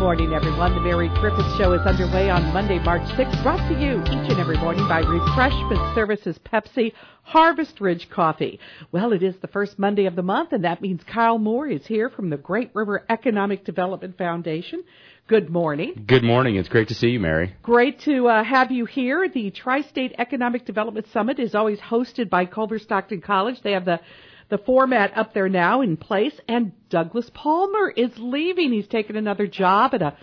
Good morning, everyone. The Mary Griffith Show is underway on Monday, March 6th, brought to you each and every morning by Refreshment Services Pepsi Harvest Ridge Coffee. Well, it is the first Monday of the month, and that means Kyle Moore is here from the Great River Economic Development Foundation. Good morning. Good morning. It's great to see you, Mary. Great to uh, have you here. The Tri State Economic Development Summit is always hosted by Culver Stockton College. They have the the format up there now in place, and Douglas Palmer is leaving. He's taken another job at a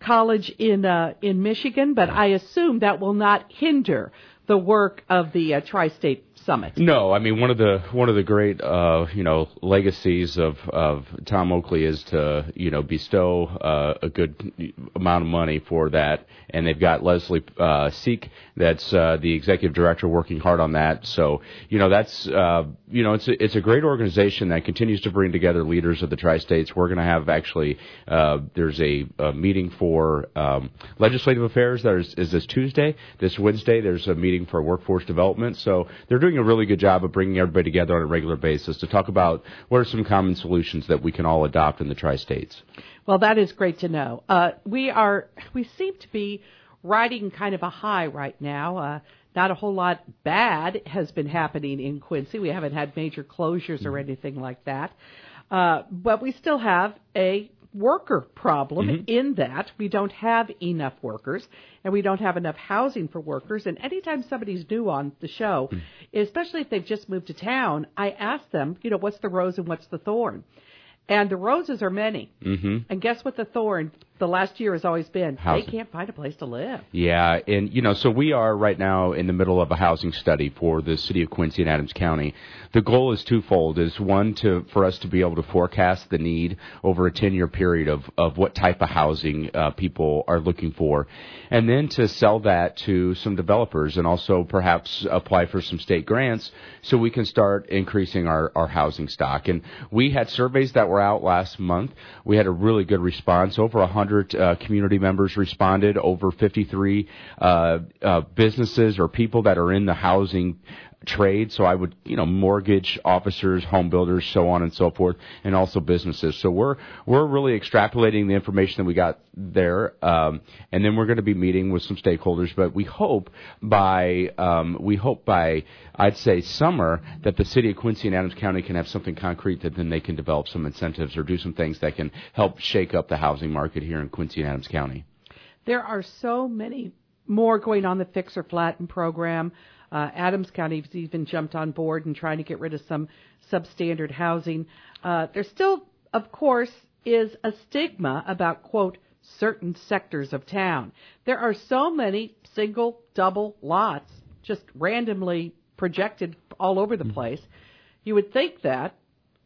college in uh, in Michigan, but I assume that will not hinder the work of the uh, Tri-State Summit. No, I mean one of the one of the great uh, you know legacies of of Tom Oakley is to you know bestow uh, a good amount of money for that, and they've got Leslie uh, Seek that's uh, the executive director working hard on that. So you know that's uh, you know it's a, it's a great organization that continues to bring together leaders of the tri-states. We're going to have actually uh, there's a, a meeting for um, legislative affairs that is, is this Tuesday. This Wednesday there's a meeting for workforce development. So they're doing doing a really good job of bringing everybody together on a regular basis to talk about what are some common solutions that we can all adopt in the tri-states. Well, that is great to know. Uh, we are we seem to be riding kind of a high right now. Uh, not a whole lot bad has been happening in Quincy. We haven't had major closures or mm-hmm. anything like that. Uh, but we still have a worker problem mm-hmm. in that we don't have enough workers and we don't have enough housing for workers. And anytime somebody's new on the show, mm-hmm. especially if they've just moved to town, I ask them, you know, what's the rose and what's the thorn? And the roses are many. Mm-hmm. And guess what the thorn the last year has always been housing. they can't find a place to live. Yeah, and you know, so we are right now in the middle of a housing study for the city of Quincy and Adams County. The goal is twofold: is one to for us to be able to forecast the need over a ten-year period of of what type of housing uh, people are looking for, and then to sell that to some developers and also perhaps apply for some state grants so we can start increasing our our housing stock. And we had surveys that were out last month. We had a really good response. Over a 100 uh, community members responded, over 53 uh, uh, businesses or people that are in the housing trade. So I would, you know, mortgage officers, home builders, so on and so forth, and also businesses. So we're we're really extrapolating the information that we got there, um, and then we're going to be meeting with some stakeholders. But we hope by um, we hope by I'd say summer that the city of Quincy and Adams County can have something concrete that then they can develop some incentives or do some things that can help shake up the housing market here in Quincy and Adams County. There are so many more going on the Fix or Flatten program. Uh, Adams County has even jumped on board and trying to get rid of some substandard housing. Uh, there still, of course, is a stigma about, quote, certain sectors of town. There are so many single, double lots just randomly projected all over the mm-hmm. place. You would think that,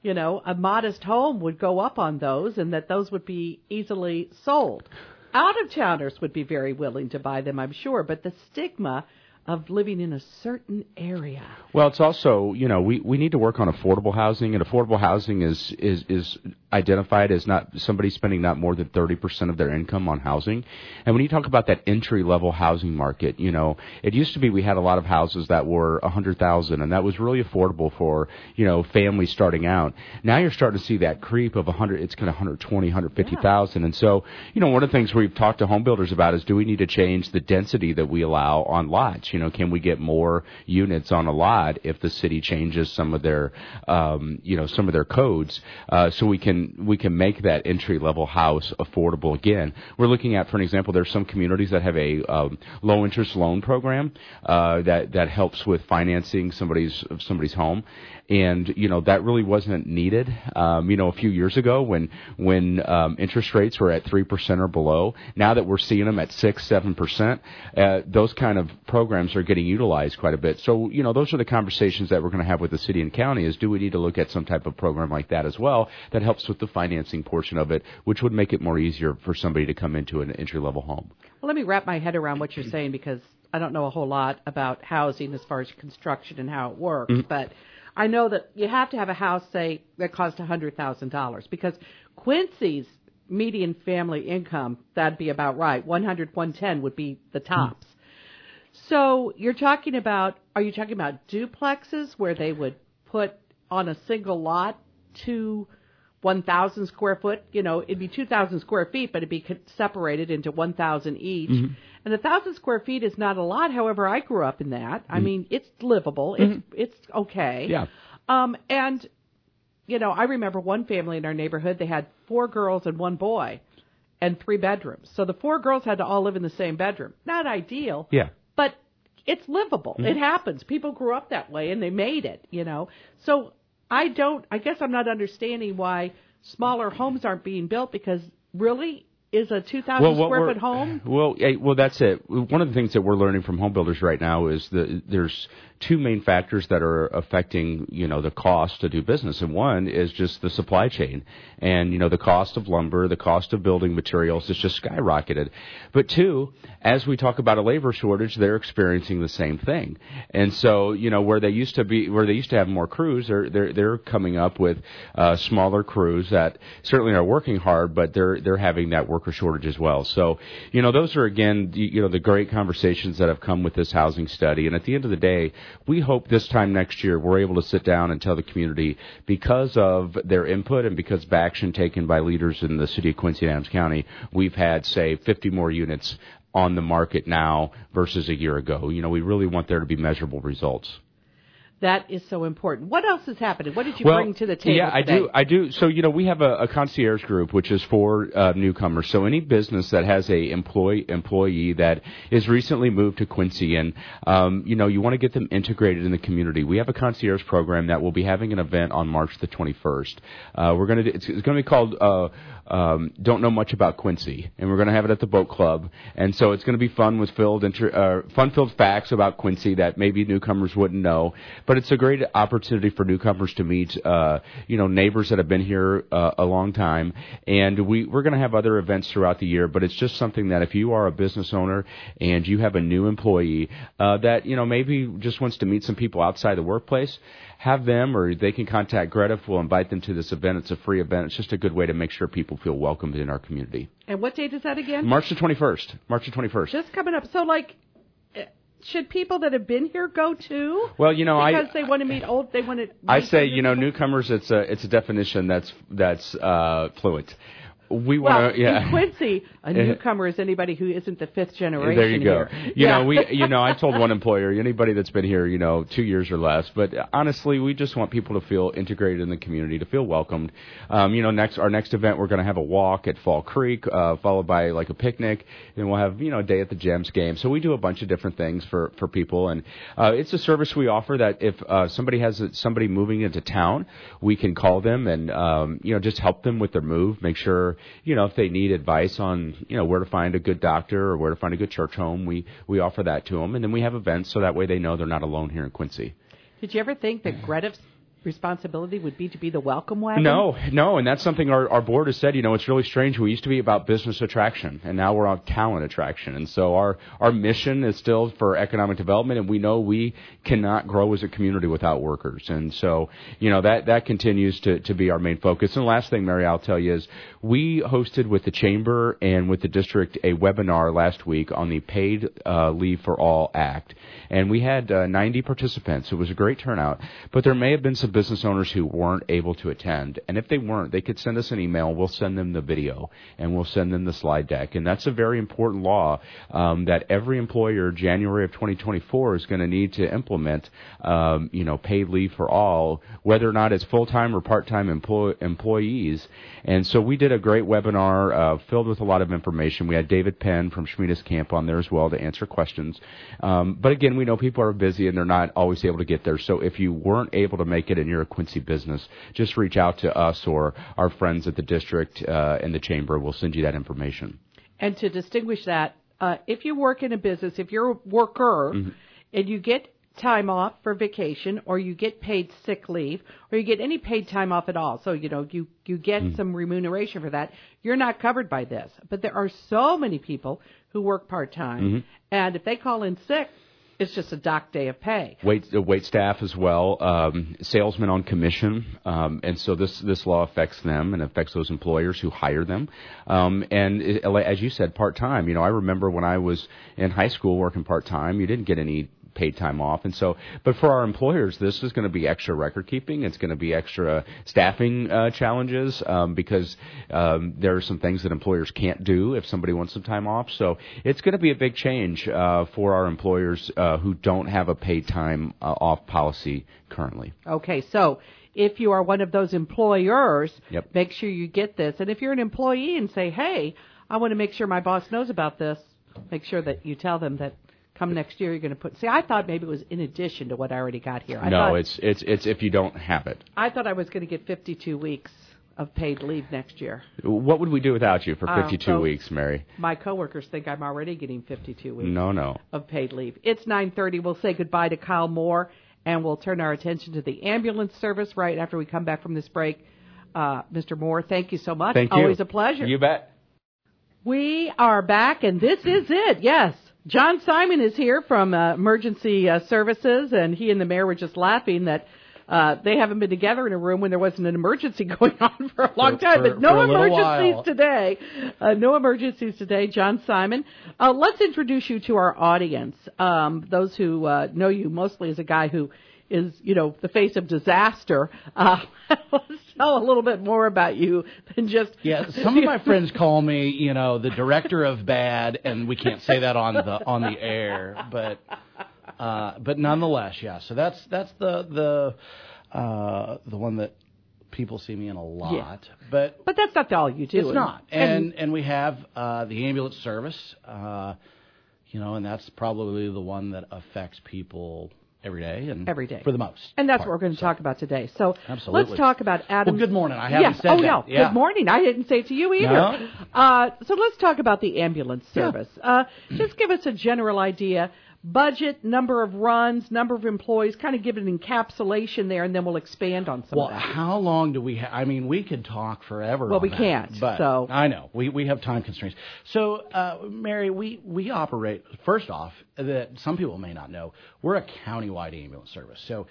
you know, a modest home would go up on those and that those would be easily sold. Out of towners would be very willing to buy them, I'm sure, but the stigma of living in a certain area. Well, it's also, you know, we, we need to work on affordable housing, and affordable housing is, is, is identified as not somebody spending not more than 30% of their income on housing. And when you talk about that entry level housing market, you know, it used to be we had a lot of houses that were 100,000 and that was really affordable for, you know, families starting out. Now you're starting to see that creep of 100, it's kind of 120, 150,000. Yeah. And so, you know, one of the things we've talked to home builders about is do we need to change the density that we allow on lots? You you know, can we get more units on a lot if the city changes some of their, um, you know, some of their codes, uh, so we can we can make that entry level house affordable again. We're looking at, for an example, there's some communities that have a um, low interest loan program uh, that that helps with financing somebody's somebody's home, and you know that really wasn't needed. Um, you know, a few years ago when when um, interest rates were at three percent or below, now that we're seeing them at six, seven percent, uh, those kind of programs are getting utilized quite a bit. So you know, those are the conversations that we're going to have with the city and county. Is do we need to look at some type of program like that as well that helps with the financing portion of it, which would make it more easier for somebody to come into an entry level home. Well, let me wrap my head around what you're saying because I don't know a whole lot about housing as far as construction and how it works, mm-hmm. but I know that you have to have a house, say, that costs $100,000 because Quincy's median family income, that'd be about right. 100, 110 would be the tops. So you're talking about, are you talking about duplexes where they would put on a single lot two 1,000 square foot, you know, it'd be 2,000 square feet, but it'd be separated into 1,000 each. Mm-hmm. And a thousand square feet is not a lot. However, I grew up in that. I Mm-hmm. mean, it's livable. It's it's okay. Yeah. Um, and you know, I remember one family in our neighborhood. They had four girls and one boy, and three bedrooms. So the four girls had to all live in the same bedroom. Not ideal. Yeah. But it's livable. Mm-hmm. It happens. People grew up that way and they made it. You know. So I don't. I guess I'm not understanding why smaller homes aren't being built because really is a 2,000 what square foot home. Well, well, that's it. One of the things that we're learning from home builders right now is that there's two main factors that are affecting, you know, the cost to do business, and one is just the supply chain, and you know, the cost of lumber, the cost of building materials has just skyrocketed. But two, as we talk about a labor shortage, they're experiencing the same thing, and so you know, where they used to be, where they used to have more crews, they're they're they're coming up with uh, smaller crews that certainly are working hard, but they're they're having that worker shortage as well. So, you know, those are again, you know, the great conversations that have come with this housing study. And at the end of the day, we hope this time next year we're able to sit down and tell the community because of their input and because of action taken by leaders in the city of Quincy and Adams County, we've had say 50 more units on the market now versus a year ago. You know, we really want there to be measurable results. That is so important. What else is happening? What did you well, bring to the table? Yeah, I do. I do. So you know, we have a, a concierge group which is for uh, newcomers. So any business that has a employee employee that is recently moved to Quincy, and um, you know, you want to get them integrated in the community. We have a concierge program that will be having an event on March the 21st. Uh, we're gonna. It's, it's gonna be called. Uh, um, don't know much about Quincy, and we're going to have it at the boat club. And so it's going to be fun with filled inter- uh, fun-filled facts about Quincy that maybe newcomers wouldn't know. But it's a great opportunity for newcomers to meet, uh, you know, neighbors that have been here uh, a long time. And we we're going to have other events throughout the year. But it's just something that if you are a business owner and you have a new employee uh, that you know maybe just wants to meet some people outside the workplace, have them or they can contact Greta. We'll invite them to this event. It's a free event. It's just a good way to make sure people feel welcomed in our community. And what date is that again? March the 21st. March the 21st. Just coming up. So, like, eh, should people that have been here go too? well, you know, because I they want to meet old. They want to. I say, you know, people? newcomers. It's a it's a definition that's that's uh, fluent. We Well, want to, yeah. in Quincy, a newcomer is anybody who isn't the fifth generation. There you go. here. You Yeah. know, we, you know, I told one employer, anybody that's been here, you know, two years or less. But honestly, we just want people to feel integrated in the community, to feel welcomed. Um, you know, next our next event, we're going to have a walk at Fall Creek, uh, followed by like a picnic, and we'll have you know a day at the Gems game. So we do a bunch of different things for for people, and uh, it's a service we offer that if uh, somebody has a, somebody moving into town, we can call them and um, you know just help them with their move, make sure you know if they need advice on you know where to find a good doctor or where to find a good church home, we we offer that to them, and then we have events so that way they know they're not alone here in Quincy. Did you ever think that Greta's responsibility would be to be the welcome wagon? No, no, and that's something our, our board has said. You know, it's really strange. We used to be about business attraction, and now we're on talent attraction. And so our our mission is still for economic development, and we know we cannot grow as a community without workers. And so, you know, that that continues to to be our main focus. And the last thing, Mary, I'll tell you is we hosted with the chamber and with the district a webinar last week on the Paid uh, Leave for All Act, and we had uh, 90 participants. It was a great turnout, but there may have been some business owners who weren't able to attend. And if they weren't, they could send us an email. We'll send them the video and we'll send them the slide deck. And that's a very important law um, that every employer, January of 2024, is going to need to implement. Um, you know, paid leave for all, whether or not it's full time or part time employ- employees. And so we did a great webinar uh, filled with a lot of information. We had David Penn from Schmiedeskamp on there as well to answer questions. Um, but again, we know people are busy and they're not always able to get there. So if you weren't able to make it and you're a Quincy business, just reach out to us or our friends at the district uh, and the chamber. We'll send you that information. And to distinguish that, uh, if you work in a business, if you're a worker Mm-hmm. and you get time off for vacation or you get paid sick leave or you get any paid time off at all, so you know you you get Mm-hmm. some remuneration for that, you're not covered by this. But there are so many people who work part time, Mm-hmm. and if they call in sick, it's just a dock day of pay. Wait, the wait staff as well, um, salesmen on commission, um, and so this this law affects them and affects those employers who hire them. Um, and it, as you said, part time. You know, I remember when I was in high school working part time, you didn't get any paid time off. And so, but for our employers, this is going to be extra record keeping. It's going to be extra staffing uh, challenges um, because um, there are some things that employers can't do if somebody wants some time off. So it's going to be a big change uh, for our employers uh, who don't have a paid time uh, off policy currently. Okay, so if you are one of those employers, Yep. make sure you get this. And if you're an employee and say, hey, I want to make sure my boss knows about this, make sure that you tell them that come next year you're going to put. See, I thought maybe it was in addition to what I already got here. I no, it's it's it's if you don't have it. I thought I was going to get 52 weeks of paid leave next year. What would we do without you for Uh, 52 so- weeks, Mary? My coworkers think I'm already getting 52 weeks. No, no. of paid leave. It's 9:30. We'll say goodbye to Kyle Moore and we'll turn our attention to the ambulance service right after we come back from this break. Uh, Mr. Moore, thank you so much. Thank you. Always a pleasure. You bet. We are back, and this is it. Yes, John Simon is here from uh, Emergency uh, Services, and he and the mayor were just laughing that. Uh, they haven't been together in a room when there wasn't an emergency going on for a long time, for- but no for a little emergencies today. Uh, no emergencies today, John Simon. Uh, let's introduce you to our audience. Um, those who uh, know you mostly as a guy who is, you know, the face of disaster. Uh, tell a little bit more about you than just Yeah, some of my friends call me, you know, the director of bad, and we can't say that on the on the air, but uh, but nonetheless, yeah. So that's that's the the uh, the one that people see me in a lot, but But that's not all you do. it's not. And and we have uh, the ambulance service, uh, you know, and that's probably the one that affects people every day and Every day. for the most. And that's part. what we're going to talk about today. So Absolutely. let's talk about Adam. Well, good morning. I haven't yes. said oh, that. no. Yeah. Good morning. I didn't say it to you either. No? Uh, so let's talk about the ambulance Yeah. service. Uh, just give us a general idea. Budget, number of runs, number of employees, kind of give it an encapsulation there, and then we'll expand on some Well, of that. how long do we? Ha- I mean, we could talk forever. Well, we that, can't, But so- I know we we have time constraints. So, uh, Mary, we we operate. First off, that some people may not know, we're a countywide ambulance service. So.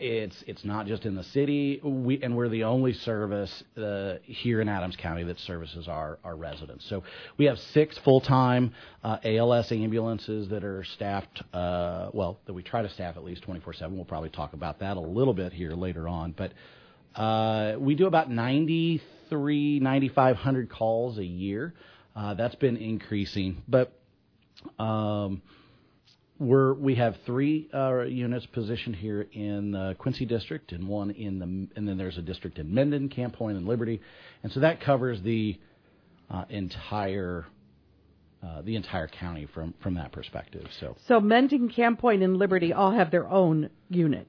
It's it's not just in the city. We and we're the only service uh, here in Adams County that services our, our residents. So we have six full time uh, ALS ambulances that are staffed. Uh, well, that we try to staff at least twenty four seven. We'll probably talk about that a little bit here later on. But uh, we do about 93, 9,500 calls a year. Uh, that's been increasing, but um, we're we have three uh, units positioned here in the Quincy district, and one in the and then there's a district in Mendon, Camp Point, and Liberty, and so that covers the uh, entire uh, the entire county from from that perspective. So So Mendon, Camp Point, and Liberty all have their own unit.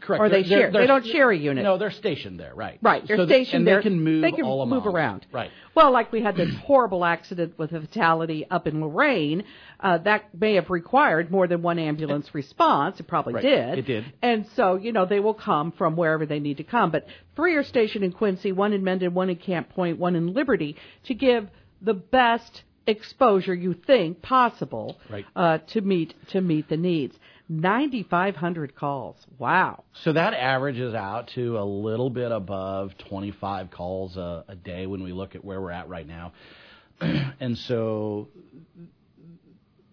Correct, Or they They're- share- they're- they don't share a unit. No, they're stationed there, right? Right, they're So stationed and there. they can move They can move around. right? Well, like we had this horrible accident with a fatality up in Loraine, uh, that may have required more than one ambulance response. It probably Right, did. it did. And so, you know, they will come from wherever they need to come. But three are stationed in Quincy, one in Mendon, one in Camp Point, one in Liberty, to give the best exposure you think possible Right. uh, to meet to meet the needs. 9,500 calls. Wow. So that averages out to a little bit above 25 calls a, a day when we look at where we're at right now. and so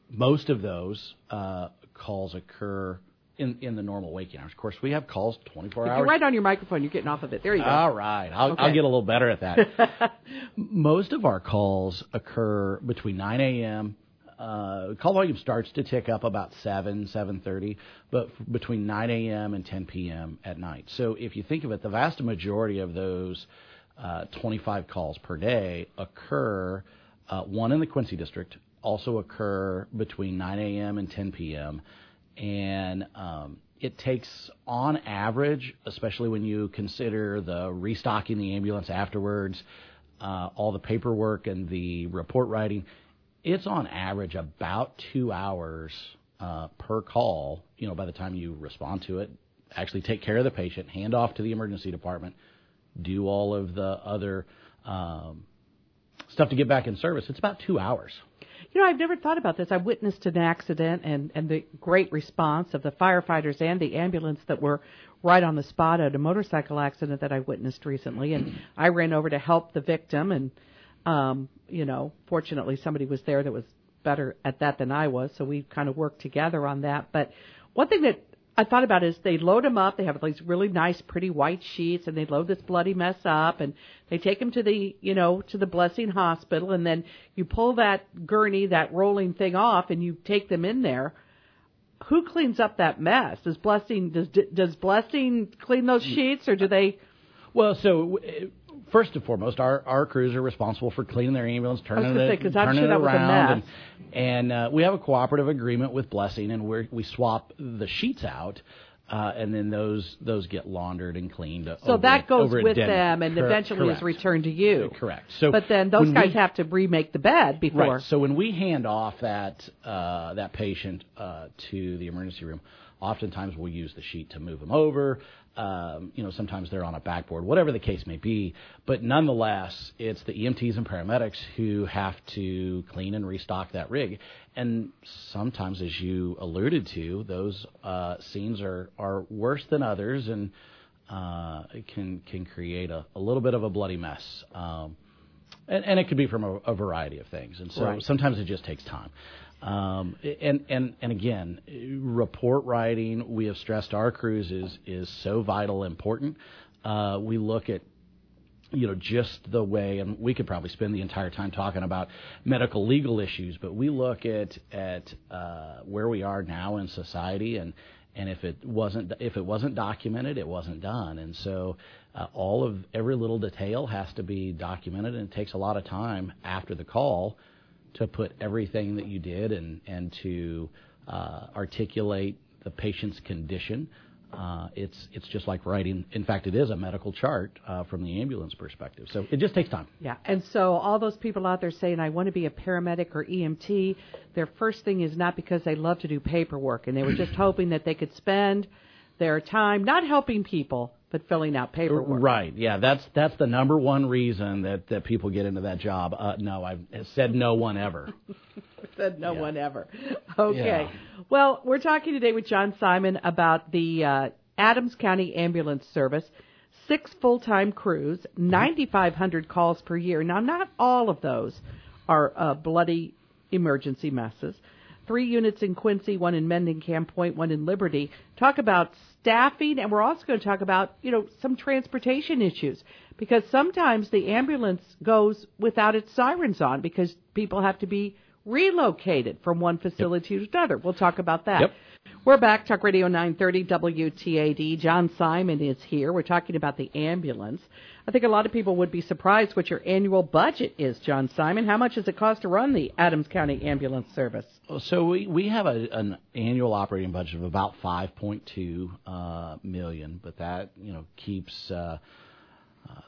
most of those uh, calls occur in, in the normal waking hours. Of course, we have calls 24 If hours. you're right on your microphone, you're getting off of it. There you go. All right. I'll, Okay. I'll get a little better at that. Most of our calls occur between 9 a.m. Uh, call volume starts to tick up about 7, 7.30, but between 9 a.m. and 10 p.m. at night. So if you think of it, the vast majority of those uh, 25 calls per day occur, uh, one in the Quincy district, also occur between 9 a.m. and 10 p.m and um, it takes on average, especially when you consider the restocking the ambulance afterwards, uh, all the paperwork and the report writing, it's on average about two hours uh, per call. You know, by the time you respond to it, actually take care of the patient, hand off to the emergency department, do all of the other um, stuff to get back in service. It's about two hours. You know, I've never thought about this. I witnessed an accident and, and the great response of the firefighters and the ambulance that were right on the spot at a motorcycle accident that I witnessed recently. And I ran over to help the victim. And, um, you know, fortunately somebody was there that was better at that than I was, so we kind of worked together on that. But one thing that I thought about is they load him up. They have these really nice, pretty white sheets, and they load this bloody mess up, and they take him to the, you know, to the Blessing Hospital, and then you pull that gurney, that rolling thing off, and you take them in there. Who cleans up that mess? Does Blessing does does Blessing clean those sheets, or do they? Well, so first and foremost, our, our crews are responsible for cleaning their ambulance, turning it, say, turning sure it around, and, and uh, we have a cooperative agreement with Blessing, and we we swap the sheets out. Uh, and then those those get laundered and cleaned. So over, that goes with them, and Cor- eventually correct. is returned to you. Correct. So, but then those guys we- have to remake the bed before. Right. So when we hand off that uh, that patient uh, to the emergency room, oftentimes we'll use the sheet to move them over. Um, you know, sometimes they're on a backboard, whatever the case may be. But nonetheless, it's the EMTs and paramedics who have to clean and restock that rig. And sometimes, as you alluded to, those uh, scenes are are worse than others, and uh, it can can create a, a little bit of a bloody mess. Um, and, and it could be from a, a variety of things. And so Right. sometimes it just takes time. Um, and and and again, report writing we have stressed our crews is is so vital important. Uh, we look at you know just the way, and we could probably spend the entire time talking about medical legal issues, but we look at at uh, where we are now in society and. And if it wasn't if it wasn't documented, it wasn't done. And so, all of every little detail has to be documented, and it takes a lot of time after the call to put everything that you did and and to uh, articulate the patient's condition. Uh, it's it's just like writing. In fact, it is a medical chart uh, from the ambulance perspective. So it just takes time. Yeah, and so all those people out there saying, I want to be a paramedic or EMT, their first thing is not because they love to do paperwork and they were just hoping that they could spend their time not helping people, but filling out paperwork. Right. Yeah. That's that's the number one reason that that people get into that job. Uh, no, I've said no one ever. Said no Yeah. one ever. Okay. Yeah. Well, we're talking today with John Simon about the uh, Adams County Ambulance Service. Six full time crews, 9,500 calls per year. Now, not all of those are uh, bloody emergency messes. Three units in Quincy, one in Mendon Point, one in Liberty. Talk about staffing, and we're also going to talk about, you know, some transportation issues because sometimes the ambulance goes without its sirens on because people have to be relocated from one facility to another. We'll talk about that. Yep. We're back, Talk Radio 930 WTAD. John Simon is here. We're talking about the ambulance. I think a lot of people would be surprised what your annual budget is, John Simon. How much does it cost to run the Adams County Ambulance Service? So we we have a, an annual operating budget of about 5.2 uh, million, but that you know keeps uh,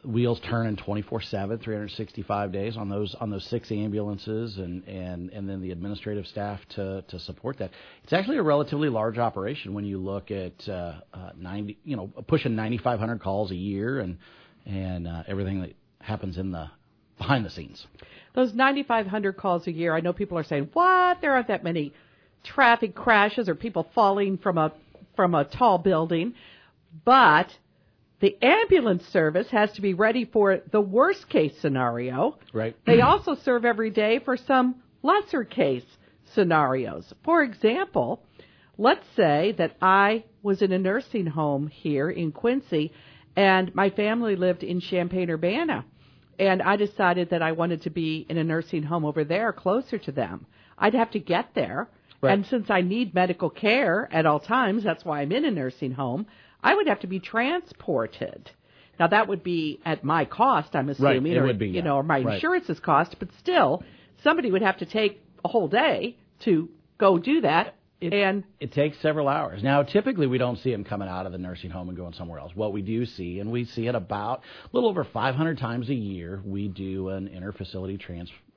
wheels turning 24/7, 365 days on those on those six ambulances, and and and then the administrative staff to to support that. It's actually a relatively large operation when you look at uh, uh, 90, you know, pushing 9,500 calls a year, and and uh, everything that happens in the behind the scenes. Those 9,500 calls a year, I know people are saying, what? There aren't that many traffic crashes or people falling from a, from a tall building. But the ambulance service has to be ready for the worst case scenario. Right. They also serve every day for some lesser case scenarios. For example, let's say that I was in a nursing home here in Quincy and my family lived in Champaign Urbana and I decided that I wanted to be in a nursing home over there closer to them. I'd have to get there. Right. And since I need medical care at all times, that's why I'm in a nursing home, I would have to be transported. Now that would be at my cost, I'm assuming, it or would be, you yeah. know, or my Right. insurance's cost, but still somebody would have to take a whole day to go do that. It- and It takes several hours. Now, typically, we don't see them coming out of the nursing home and going somewhere else. What we do see, and we see it about a little over 500 times a year, we do an interfacility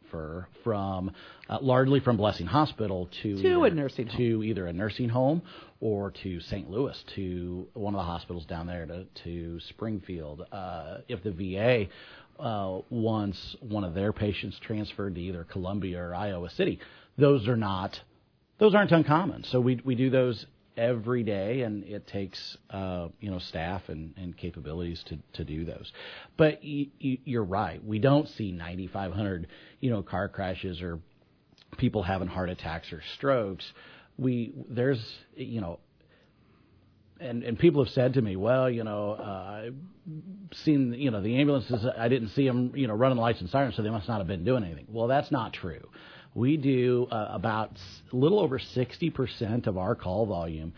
transfer from uh, largely from Blessing Hospital to To either, a nursing home. to either a nursing home or to St. Louis to one of the hospitals down there to to Springfield. Uh, if the VA uh, wants one of their patients transferred to either Columbia or Iowa City, those are not those aren't uncommon. So we we do those every day, and it takes uh, you know staff and, and capabilities to, to do those. But y- y- you're right, we don't see 9,500 you know car crashes or people having heart attacks or strokes, we there's you know and and people have said to me, well, you know, uh, seen you know the ambulances. I didn't see them, you know, running lights and sirens, so they must not have been doing anything. Well, that's not true. We do uh, about a little over 60% of our call volume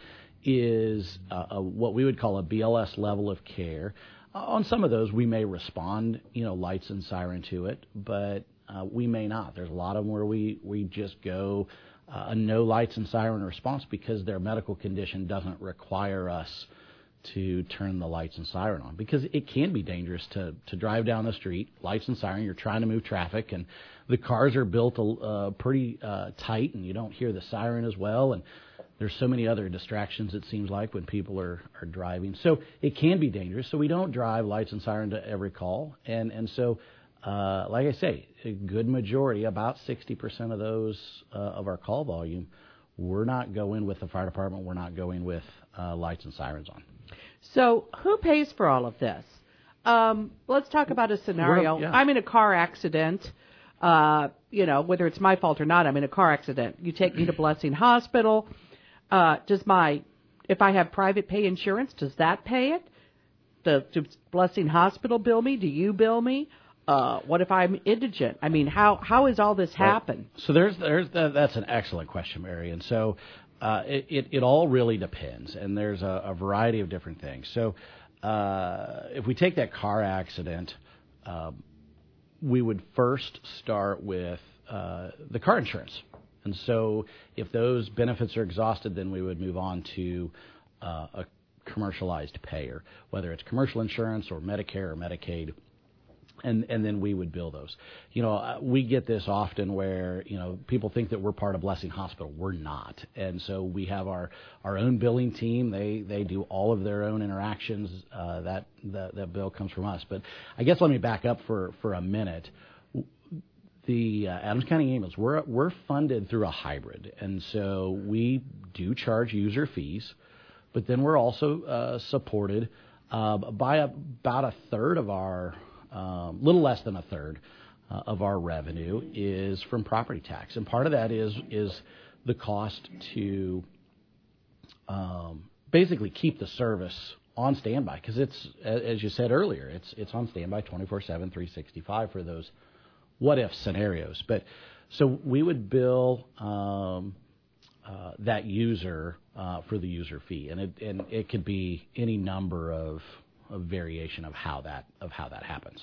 is uh, a, what we would call a BLS level of care. Uh, on some of those, we may respond, you know, lights and siren to it, but uh, we may not. There's a lot of them where we we just go uh, a no lights and siren response because their medical condition doesn't require us to turn the lights and siren on because it can be dangerous to to drive down the street lights and siren you're trying to move traffic and the cars are built uh, pretty uh, tight and you don't hear the siren as well and there's so many other distractions it seems like when people are are driving so it can be dangerous so we don't drive lights and siren to every call and and so uh, like I say, a good majority, about 60% of those uh, of our call volume, we're not going with the fire department. We're not going with uh, lights and sirens on. So, who pays for all of this? Um, let's talk about a scenario. yeah. I'm in a car accident. Uh, you know, whether it's my fault or not, I'm in a car accident. You take me to Blessing Hospital. Uh, does my, if I have private pay insurance, does that pay it? The, does Blessing Hospital bill me? Do you bill me? Uh, what if I'm indigent? I mean, how how has all this happened? So there's there's that, that's an excellent question, Mary. And so uh, it, it it all really depends, and there's a, a variety of different things. So uh, if we take that car accident, um, we would first start with uh, the car insurance. And so if those benefits are exhausted, then we would move on to uh, a commercialized payer, whether it's commercial insurance or Medicare or Medicaid and and then we would bill those. You know, uh, we get this often where you know people think that we're part of Blessing Hospital. We're not, and so we have our our own billing team. They they do all of their own interactions. Uh, that that that bill comes from us. But I guess let me back up for for a minute. The uh, Adams County ambulance we're we're funded through a hybrid, and so we do charge user fees, but then we're also uh, supported uh, by about a third of our little less than a third uh, of our revenue is from property tax, and part of that is is the cost to um, basically keep the service on standby. Because it's as you said earlier, it's it's on standby 24/7, 365 for those what if scenarios. But so we would bill um, uh, that user uh, for the user fee, and it and it could be any number of a variation of how that of how that happens.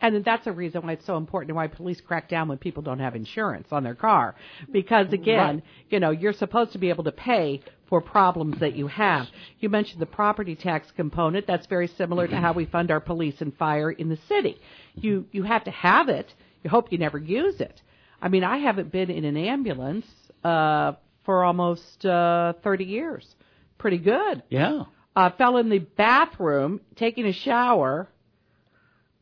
And that's a reason why it's so important and why police crack down when people don't have insurance on their car. Because again, Right. you know, you're supposed to be able to pay for problems that you have. You mentioned the property tax component. That's very similar to how we fund our police and fire in the city. You, you have to have it. You hope you never use it. I mean, I haven't been in an ambulance, uh, for almost, uh, 30 years. Pretty good. Yeah. Uh, fell in the bathroom taking a shower.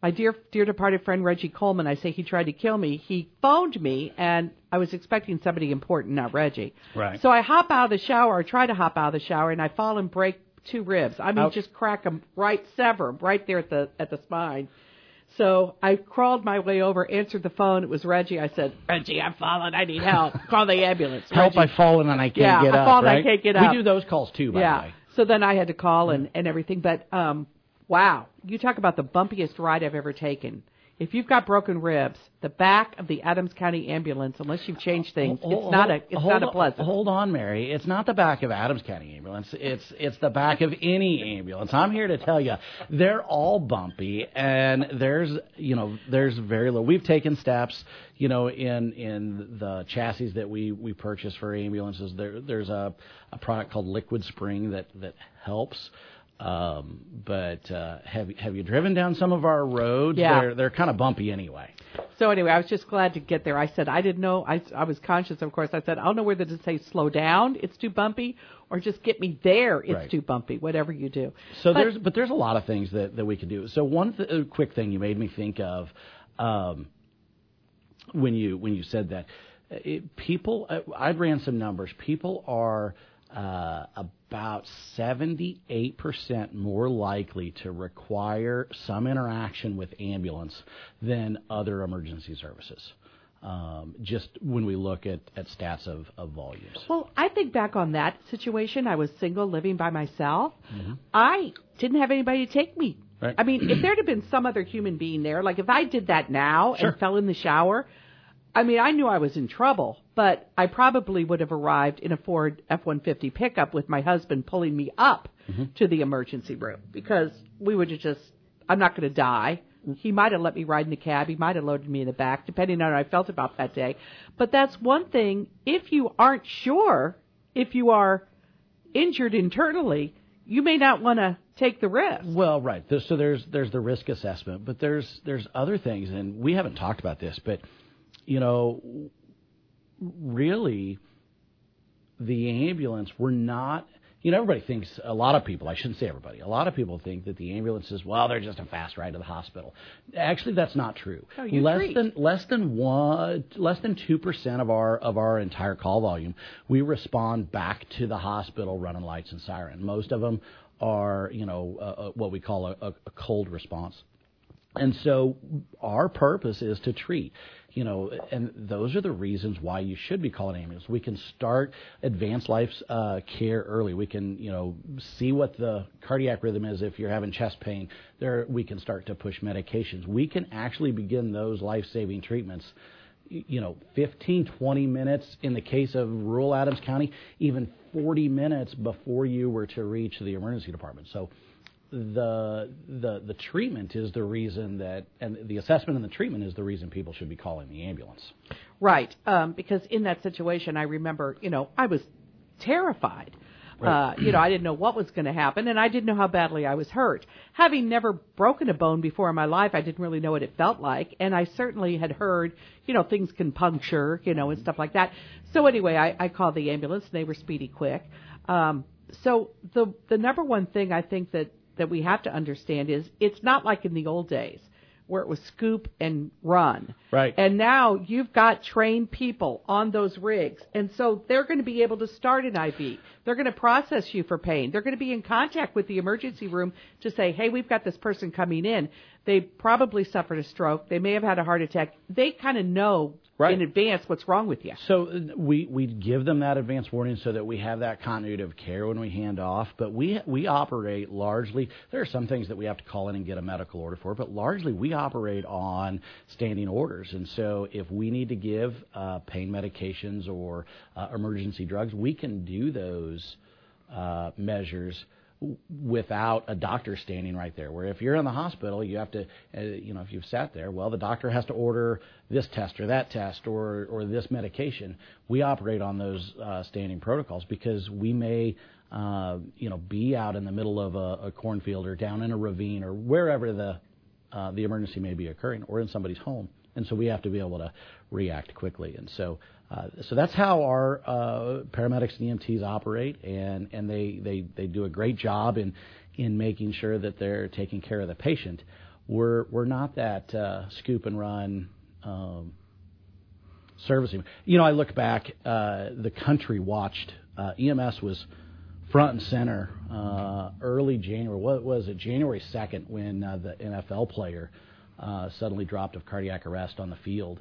My dear, dear departed friend Reggie Coleman, I say he tried to kill me. He phoned me, and I was expecting somebody important, not Reggie. Right. So I hop out of the shower, or try to hop out of the shower, and I fall and break two ribs. I mean, Ouch. just crack them right, sever 'em right there at the at the spine. So I crawled my way over, answered the phone. It was Reggie. I said, Reggie, I've fallen. I need help. Call the ambulance. Help! Reggie. I've fallen and I can't Yeah, get I've up. fallen, I right? can't get up. We do those calls too, by yeah. the way. So then I had to call and, and everything. But um, wow, you talk about the bumpiest ride I've ever taken. If you've got broken ribs, the back of the Adams County ambulance, unless you've changed things, Hold- it's not a it's not a on- pleasant. Hold on, Mary. It's not the back of Adams County ambulance. It's it's the back of any ambulance. I'm here to tell you, they're all bumpy, and there's you know there's very little. We've taken steps, you know, in in the chassis that we we purchase for ambulances. There there's a a product called Liquid Spring that that helps. Um, but uh, have have you driven down some of our roads? Yeah. They're they're kind of bumpy anyway. So anyway, I was just glad to get there. I said I didn't know. I I was conscious, of course. I said I don't know whether to say slow down, it's too bumpy, or just get me there, it's Right. too bumpy. Whatever you do. So But- there's, but there's a lot of things that, that we could do. So one th- uh, quick thing you made me think of, um, when you when you said that, uh, it, people, uh, I ran some numbers. People are uh, about 78% more likely to require some interaction with ambulance than other emergency services. Um, just when we look at, at stats of, of volumes. Well, I think back on that situation. I was single, living by myself. I didn't have anybody to take me. Right. I mean, if there'd have been some other human being there, like if I did that now Sure. and fell in the shower, I mean, I knew I was in trouble, but I probably would have arrived in a Ford F-150 pickup with my husband pulling me up mm-hmm. to the emergency room because we would have just, I'm not going to die. He might have let me ride in the cab. He might have loaded me in the back, depending on how I felt about that day. But that's one thing. If you aren't sure if you are injured internally, you may not want to take the risk. Well, right. So there's there's the risk assessment, but there's there's other things, and we haven't talked about this, but you know, really, the ambulance we're not. You know, everybody thinks a lot of people. I shouldn't say everybody. A lot of people think that the ambulance ambulances, well, they're just a fast ride to the hospital. Actually, that's not true. You less treat. than less than one, less than two percent of our of our entire call volume, we respond back to the hospital running lights and siren. Most of them are, you know, uh, uh, what we call a, a, a cold response. And so our purpose is to treat, you know, and those are the reasons why you should be calling an ambulance. We can start advanced life uh, care early. We can, you know, see what the cardiac rhythm is if you're having chest pain. There, we can start to push medications. We can actually begin those life-saving treatments you know, 15, 20 minutes in the case of rural Adams County, even 40 minutes before you were to reach the emergency department. So the the the treatment is the reason that and the assessment and the treatment is the reason people should be calling the ambulance. Right. Um, because in that situation, I remember, you know, I was terrified. Right. Uh, you know, I didn't know what was going to happen, and I didn't know how badly I was hurt. Having never broken a bone before in my life, I didn't really know what it felt like, and I certainly had heard, you know, things can puncture, you know, and stuff like that. So anyway, I, I called the ambulance. and They were speedy quick. Um, so the the number one thing I think that that we have to understand is it's not like in the old days where it was scoop and run. Right. And now you've got trained people on those rigs. And so they're going to be able to start an IV. They're going to process you for pain. They're going to be in contact with the emergency room to say, hey, we've got this person coming in. They probably suffered a stroke. They may have had a heart attack. They kind of know Right. in advance what's wrong with you. So we we give them that advance warning so that we have that continuity of care when we hand off. But we we operate largely. There are some things that we have to call in and get a medical order for, but largely we operate on standing orders. And so if we need to give uh, pain medications or uh, emergency drugs, we can do those uh, measures without a doctor standing right there. Where if you're in the hospital, you have to, uh, you know, if you've sat there, well, the doctor has to order this test or that test or or this medication. We operate on those uh, standing protocols because we may. Uh, you know, be out in the middle of a, a cornfield or down in a ravine or wherever the uh, the emergency may be occurring, or in somebody's home, and so we have to be able to react quickly. And so, uh, so that's how our uh, paramedics and EMTs operate, and and they, they they do a great job in in making sure that they're taking care of the patient. We're we're not that uh, scoop and run. Um, servicing. You know, I look back. Uh, the country watched. Uh, EMS was front and center uh, early January. What was it? January second, when the NFL player suddenly dropped of cardiac arrest on the field,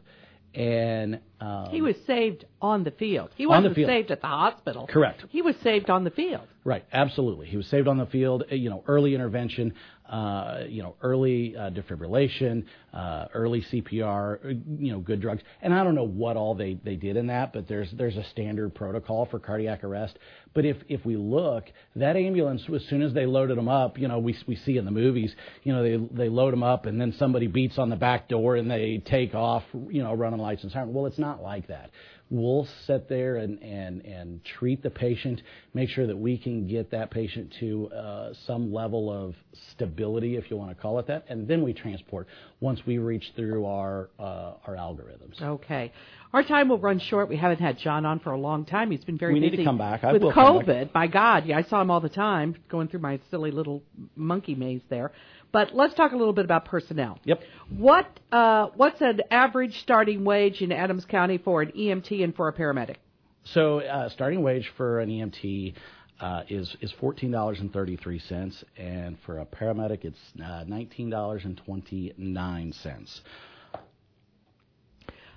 and um, He was saved on the field. He wasn't field. saved at the hospital. Correct. He was saved on the field. Right, absolutely. He was saved on the field. uh, You know, early intervention. Uh, you know, early uh, defibrillation, uh, early CPR. uh, You know, good drugs. And I don't know what all they, they did in that, but there's there's a standard protocol for cardiac arrest. But if if we look, that ambulance as soon as they loaded him up, you know, we we see in the movies, you know, they they load him up and then somebody beats on the back door and they take off, you know, running lights and siren. Well, it's not like that we'll sit there and, and, and treat the patient, make sure that we can get that patient to uh, some level of stability, if you want to call it that, and then we transport once we reach through our uh, our algorithms. Okay. Our time will run short. We haven't had John on for a long time. He's been very We need to busy come back. I with will come COVID. back. My God, yeah, I saw him all the time going through my silly little monkey maze there. But let's talk a little bit about personnel. Yep. What uh, what's an average starting wage in Adams County for an EMT and for a paramedic? So uh, starting wage for an EMT uh, is is fourteen dollars and thirty three cents, and for a paramedic it's uh, nineteen dollars and twenty nine cents.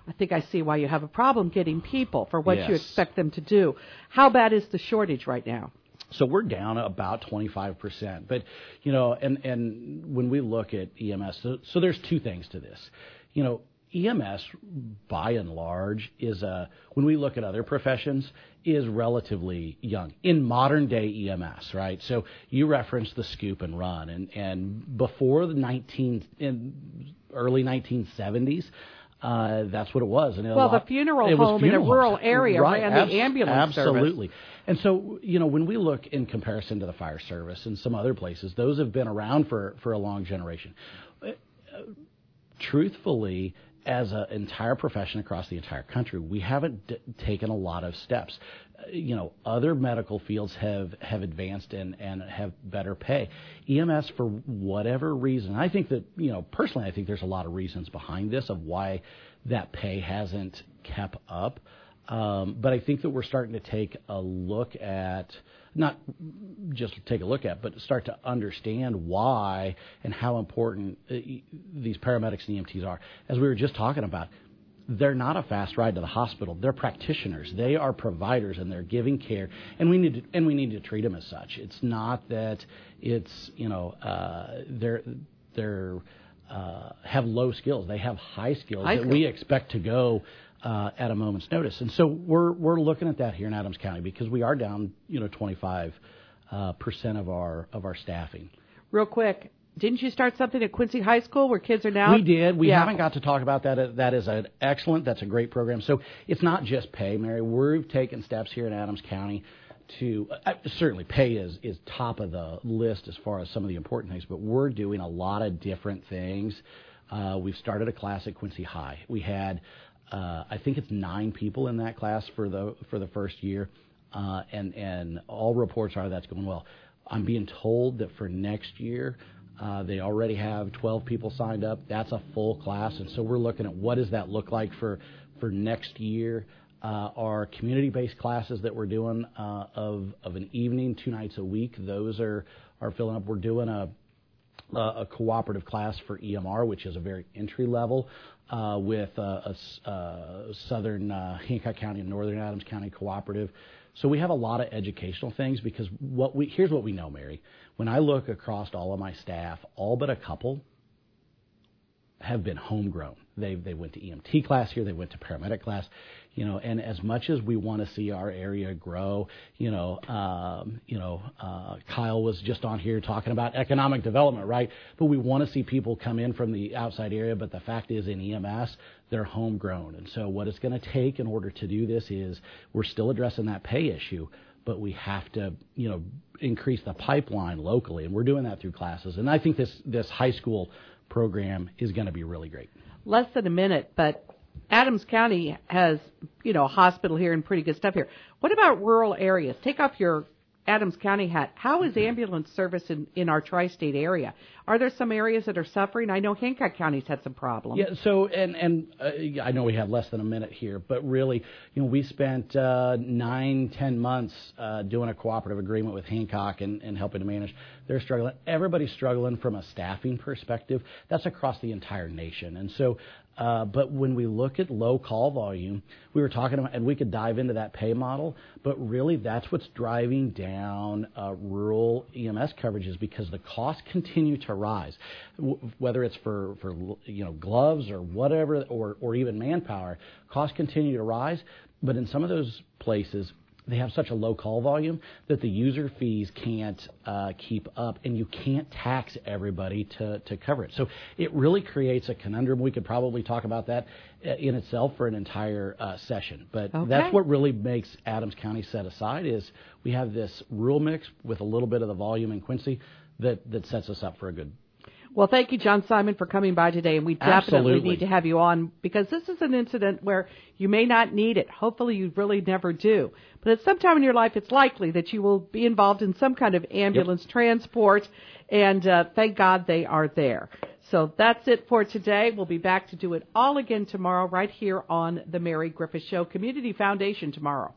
I think I see why you have a problem getting people for what you expect them to do. How bad is the shortage right now? So we're down about 25%. But, you know, and, and when we look at EMS, so, so there's two things to this. You know, EMS, by and large, is a, when we look at other professions, is relatively young in modern day EMS, right? So you referenced the scoop and run, and, and before the 19, in early 1970s, uh, that's what it was. And a Well, the funeral it home in a rural homes. area right, ran the ambulance service. Absolutely. And so, you know, when we look in comparison to the fire service and some other places, those have been around for, for a long generation. Uh, truthfully, as an entire profession across the entire country, we haven't d- taken a lot of steps. Uh, you know, other medical fields have, have advanced and, and have better pay. EMS, for whatever reason, I think that, you know, personally, I think there's a lot of reasons behind this of why that pay hasn't kept up. Um, but I think that we're starting to take a look at, not just take a look at, but start to understand why and how important uh, these paramedics and EMTs are. As we were just talking about, they're not a fast ride to the hospital. They're practitioners. They are providers, and they're giving care, and we need to, and we need to treat them as such. It's not that it's you know uh, they're they're uh, have low skills. They have high skills High that skills. we expect to go uh, at a moment's notice. And so we're we're looking at that here in Adams County because we are down you know 25 uh, percent of our of our staffing. Real quick, didn't you start something at Quincy High School where kids are now? We did. We Yeah. haven't got to talk about that. That is an excellent. That's a great program. So it's not just pay, Mary. We've taken steps here in Adams County to uh, certainly pay is is top of the list as far as some of the important things. But we're doing a lot of different things. Uh, we've started a class at Quincy High. We had, uh, I think it's nine people in that class for the for the first year, uh, and and all reports are that's going well. I'm being told that for next year. Uh, they already have 12 people signed up. That's a full class, and so we're looking at what does that look like for for next year. Uh, our community-based classes that we're doing uh, of of an evening, two nights a week, those are are filling up. We're doing a a a cooperative class for EMR, which is a very entry level uh, with a, a s- uh, Southern uh, Hancock County and Northern Adams County cooperative. So we have a lot of educational things because what we here's what we know, Mary. When I look across all of my staff, all but a couple have been homegrown. They they went to EMT class here, they went to paramedic class, you know. And as much as we want to see our area grow, you know, um, you know, uh, Kyle was just on here talking about economic development, right? But we want to see people come in from the outside area. But the fact is, in EMS, they're homegrown, and so what it's going to take in order to do this is we're still addressing that pay issue. But we have to, you know, increase the pipeline locally, and we're doing that through classes. And I think this this high school program is going to be really great. less than a minute, but Adams County has, you know, a hospital here and pretty good stuff here. What about rural areas? Take off your Adams County hat. How is ambulance service in, in our tri-state area? Are there some areas that are suffering? I know Hancock County's had some problems. Yeah. So, and and uh, I know we have less than a minute here, but really, you know, we spent uh, nine, ten months uh, doing a cooperative agreement with Hancock and, and helping to manage. They're struggling. Everybody's struggling from a staffing perspective. That's across the entire nation, and so. Uh, but when we look at low call volume, we were talking about, and we could dive into that pay model, but really that's what's driving down uh, rural EMS coverages because the costs continue to rise, whether it's for, for you know gloves or whatever, or even manpower, costs continue to rise. But in some of those places, they have such a low call volume that the user fees can't uh, keep up, and you can't tax everybody to, to cover it. So it really creates a conundrum. We could probably talk about that uh, in itself for an entire uh, session, but Okay. that's what really makes Adams County set aside is we have this rural mix with a little bit of the volume in Quincy that, that sets us up for a good Well, thank you, John Simon, for coming by today, and we definitely Absolutely. need to have you on because this is an incident where you may not need it. Hopefully, you really never do. But at some time in your life, it's likely that you will be involved in some kind of ambulance transport, and uh, thank God they are there. So that's it for today. We'll be back to do it all again tomorrow, right here on the Mary Griffith Show Community Foundation tomorrow.